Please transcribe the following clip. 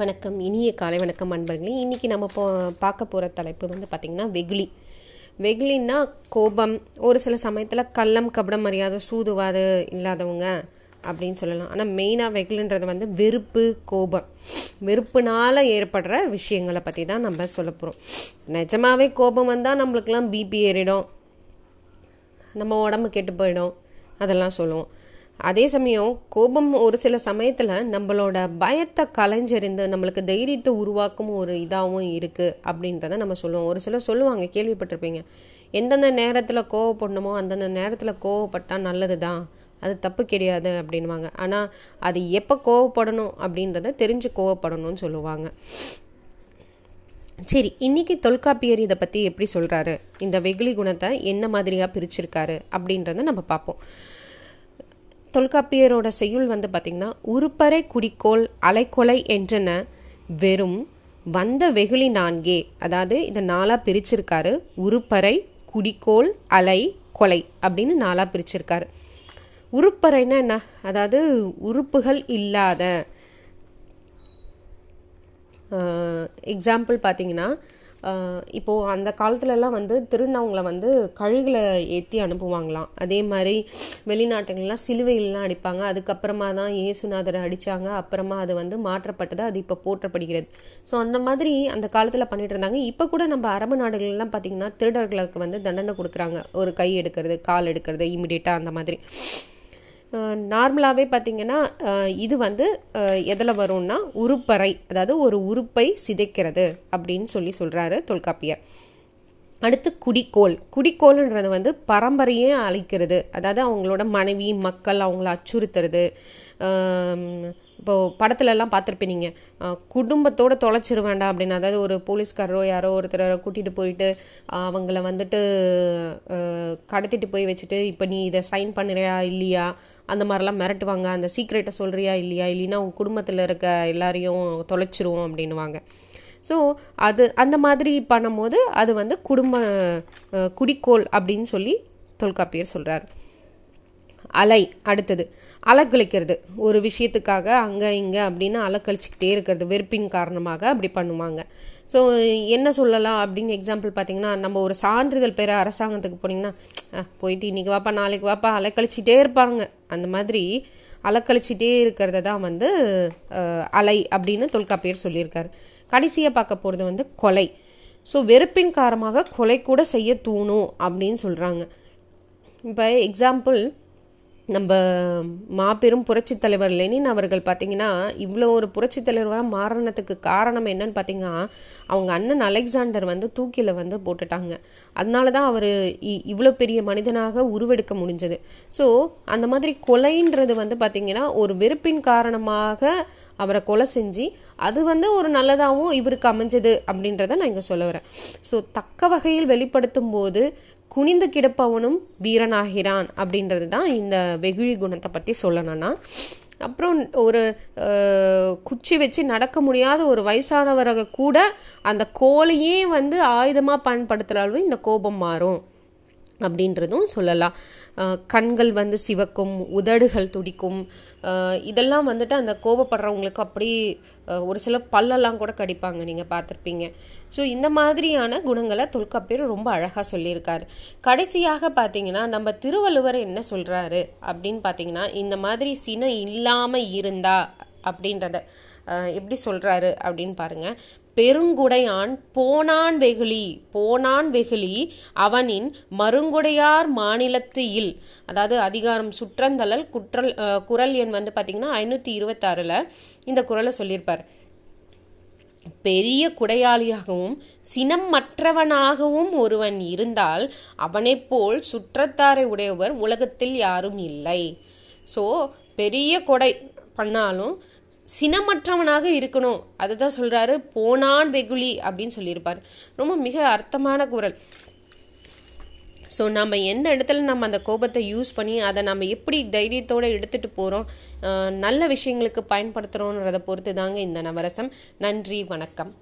வணக்கம் இனிய காலை வணக்கம் அன்பர்களே. இன்றைக்கி நம்ம போ பார்க்க போகிற தலைப்பு வந்து பார்த்திங்கன்னா வெகுளி. வெகுளின்னா கோபம் ஒரு சில சமயத்தில் கள்ளம் கபடம் மரியாதை சூதுவாது இல்லாதவங்க அப்படின்னு சொல்லலாம். ஆனால் மெயினாக வெகுளுன்றது வந்து வெறுப்பு கோபம். வெறுப்புனால் ஏற்படுற விஷயங்களை பற்றி தான் நம்ம சொல்ல போகிறோம் நிஜமாவே கோபம் வந்தால் நம்மளுக்கெல்லாம் பிபி ஏறிடும். நம்ம உடம்பு கெட்டு போயிடும். அதெல்லாம் சொல்லுவோம். அதே சமயம் கோபம் ஒரு சில சமயத்தில் நம்மளோட பயத்தை கலைஞ்சறிந்து நம்மளுக்கு தைரியத்தை உருவாக்கும் ஒரு இதாகவும் இருக்குது அப்படின்றத நம்ம சொல்லுவோம். ஒரு சிலர் சொல்லுவாங்க கேள்விப்பட்டிருப்பீங்க. எந்தெந்த நேரத்தில் கோவப்படணுமோ அந்தந்த நேரத்தில் கோவப்பட்டால் நல்லது தான் அது தப்பு கிடையாது அப்படின்வாங்க ஆனால் அது எப்போ கோவப்படணும் அப்படின்றத தெரிஞ்சு கோவப்படணும்னு சொல்லுவாங்க. சரி இன்னைக்கு தொல்காப்பியர் இதை பற்றி எப்படி சொல்கிறாரு இந்த வெகுளி குணத்தை என்ன மாதிரியாக பிரிச்சிருக்காரு அப்படின்றத நம்ம பார்ப்போம். தொல்காப்பியரோட செய்யுள் வந்து பார்த்திங்கன்னா உருப்பறை குடிக்கோள் அலைக்கொலை என்றன வெறும் வந்த வெகுளி நான்கே அதாவது இதை நாளாக பிரிச்சிருக்காரு. உருப்பறை குடிக்கோள் அலை கொலை அப்படின்னு நாளாக பிரிச்சிருக்காரு. உருப்பறைன்னா என்ன? அதாவது உறுப்புகள் இல்லாத எக்ஸாம்பிள் பார்த்தீங்கன்னா இப்போது அந்த காலத்துலலாம் வந்து திருநவங்களை வந்து கழுகில் ஏற்றி அனுப்புவாங்களாம். அதே மாதிரி வெளிநாட்டுகள்லாம் சிலுவைகள்லாம் அடிப்பாங்க. அதுக்கப்புறமா தான் ஏசுநாதர் அடித்தாங்க அப்புறமா அது வந்து மாற்றப்பட்டது. அது இப்போ போற்றப்படுகிறது. ஸோ அந்த மாதிரி அந்த காலத்தில் பண்ணிட்டு இருந்தாங்க. இப்போ கூட நம்ம அரபு நாடுகள்லாம் பார்த்திங்கன்னா திருடர்களுக்கு வந்து தண்டனை கொடுக்குறாங்க. ஒரு கை எடுக்கிறது கால் எடுக்கிறது இமிடியேட்டாக அந்த மாதிரி. நார்மலாகவே பார்த்திங்கன்னா இது வந்து எதில் வரும்னா உறுப்பறை அதாவது ஒரு உறுப்பை சிதைக்கிறது அப்படின்னு சொல்லி சொல்கிறாரு தொல்காப்பியர். அடுத்து குடிக்கோள் குடிக்கோள்ன்றது வந்து பரம்பரையே அழைக்கிறது. அதாவது அவங்களோட மனைவி மக்கள் அவங்கள அச்சுறுத்துறது இப்போது படத்துலலாம் பார்த்துருப்பீங்க. குடும்பத்தோடு தொலைச்சிரு வேண்டாம் அப்படின்னு. அதாவது ஒரு போலீஸ்காரரோ யாரோ ஒருத்தரை கூட்டிகிட்டு போயிட்டு அவங்கள வந்துட்டு கடத்திட்டு போய் வச்சுட்டு இப்போ நீ இதை சைன் பண்ணுறியா இல்லையா? அந்த மாதிரிலாம் மிரட்டுவாங்க. அந்த சீக்ரெட்டை சொல்கிறியா இல்லையா? இல்லைன்னா உன் குடும்பத்தில் இருக்க எல்லாரையும் தொலைச்சிருவோம் அப்படின்வாங்க ஸோ அது அந்த மாதிரி பண்ணும்போது அது வந்து குடும்ப குடிக்கோள் அப்படின்னு சொல்லி தொல்காப்பியர் சொல்கிறார் அலை அடுத்தது. அலக்கழிக்கிறது ஒரு விஷயத்துக்காக அங்கே இங்கே அப்படின்னு அலக்கழிச்சிக்கிட்டே இருக்கிறது. வெறுப்பின் காரணமாக அப்படி பண்ணுவாங்க. ஸோ என்ன சொல்லலாம் அப்படின்னு எக்ஸாம்பிள் பார்த்தீங்கன்னா நம்ம ஒரு சான்றிதழ் பெற அரசாங்கத்துக்கு போனீங்கன்னா போயிட்டு இன்றைக்கி வாப்பா நாளைக்கு வாப்பா அலக்கழிச்சிட்டே இருப்பாங்க. அந்த மாதிரி அலக்கழிச்சிட்டே இருக்கிறத தான் வந்து அலை அப்படின்னு தொல்காப்பியர் சொல்லியிருக்காரு. கடைசியாக பார்க்க போகிறது வந்து கொலை. ஸோ வெறுப்பின் காரணமாக கொலை கூட செய்ய தூணும் அப்படின்னு சொல்கிறாங்க இப்போ எக்ஸாம்பிள் நம்ம மாபெரும் புரட்சி தலைவர் லெனின் அவர்கள் பார்த்தீங்கன்னா இவ்வளோ ஒரு புரட்சி தலைவராக மாறினத்துக்கு காரணம் என்னன்னு பார்த்தீங்கன்னா அவங்க அண்ணன் அலெக்சாண்டர் வந்து தூக்கில வந்து போட்டுட்டாங்க. அதனால தான் அவர் இவ்வளோ பெரிய மனிதனாக உருவெடுக்க முடிஞ்சது. ஸோ அந்த மாதிரி கொலைன்றது வந்து பார்த்தீங்கன்னா ஒரு வெறுப்பின் காரணமாக அவரை கொலை செஞ்சு அது வந்து ஒரு நல்லதாகவும் இவருக்கு அமைஞ்சது அப்படின்றத நான் இங்கே சொல்ல வரேன். ஸோ தக்க வகையில் வெளிப்படுத்தும் போது குனிந்து கிடப்பவனும் வீரனாகிறான் அப்படின்றது தான் இந்த வெகுழி குணத்தை பற்றி சொல்லணும்னா. அப்புறம் ஒரு குச்சி வச்சு நடக்க முடியாத ஒரு வயசானவரை கூட அந்த கோலையே வந்து ஆயுதமாக பயன்படுத்துகிற அளவு இந்த கோபம் மாறும். அப்படின்றதும் சொல்லலாம். கண்கள் வந்து சிவக்கும் உதடுகள் துடிக்கும். இதெல்லாம் வந்துட்டு அந்த கோபப்படுறவங்களுக்கு அப்படி ஒரு சில பல்லெல்லாம் கூட கடிப்பாங்க நீங்கள் பார்த்துருப்பீங்க. ஸோ இந்த மாதிரியான குணங்களை தொல்காப்பியர் ரொம்ப அழகாக சொல்லியிருக்காரு. கடைசியாக பார்த்தீங்கன்னா நம்ம திருவள்ளுவர் என்ன சொல்கிறாரு அப்படின்னு பார்த்தீங்கன்னா இந்த மாதிரி சினம் இல்லாமல் இருந்தா அப்படின்றத எப்படி சொல்கிறாரு அப்படின்னு பாருங்கள் பெருங்குடையான் போனான் வெகுளி போனான் வெகுளி அவனின் மருங்குடையார் மாநிலத்து இல். அதாவது அதிகாரம் சுற்றந்தளல் குற்றல் குரல் எண் வந்து பார்த்தீங்கன்னா ஐநூற்றி இருபத்தாறில் இந்த குரலை சொல்லியிருப்பார். பெரிய குடையாளியாகவும் சினம் மற்றவனாகவும் ஒருவன் இருந்தால் அவனைப் போல் சுற்றத்தாரை உடையவர் உலகத்தில் யாரும் இல்லை. ஸோ பெரிய கொடை பண்ணாலும் சினமற்றவனாக இருக்கணும். அதை தான் சொல்கிறாரு போனான் வெகுளி அப்படின்னு சொல்லியிருப்பார். ரொம்ப மிக அர்த்தமான குரல். ஸோ நம்ம எந்த இடத்துல நம்ம அந்த கோபத்தை யூஸ் பண்ணி அதை நம்ம எப்படி தைரியத்தோடு எடுத்துகிட்டு போகிறோம் நல்ல விஷயங்களுக்கு பயன்படுத்துகிறோன்றதை பொறுத்து தாங்க இந்த நவரசம். நன்றி வணக்கம்.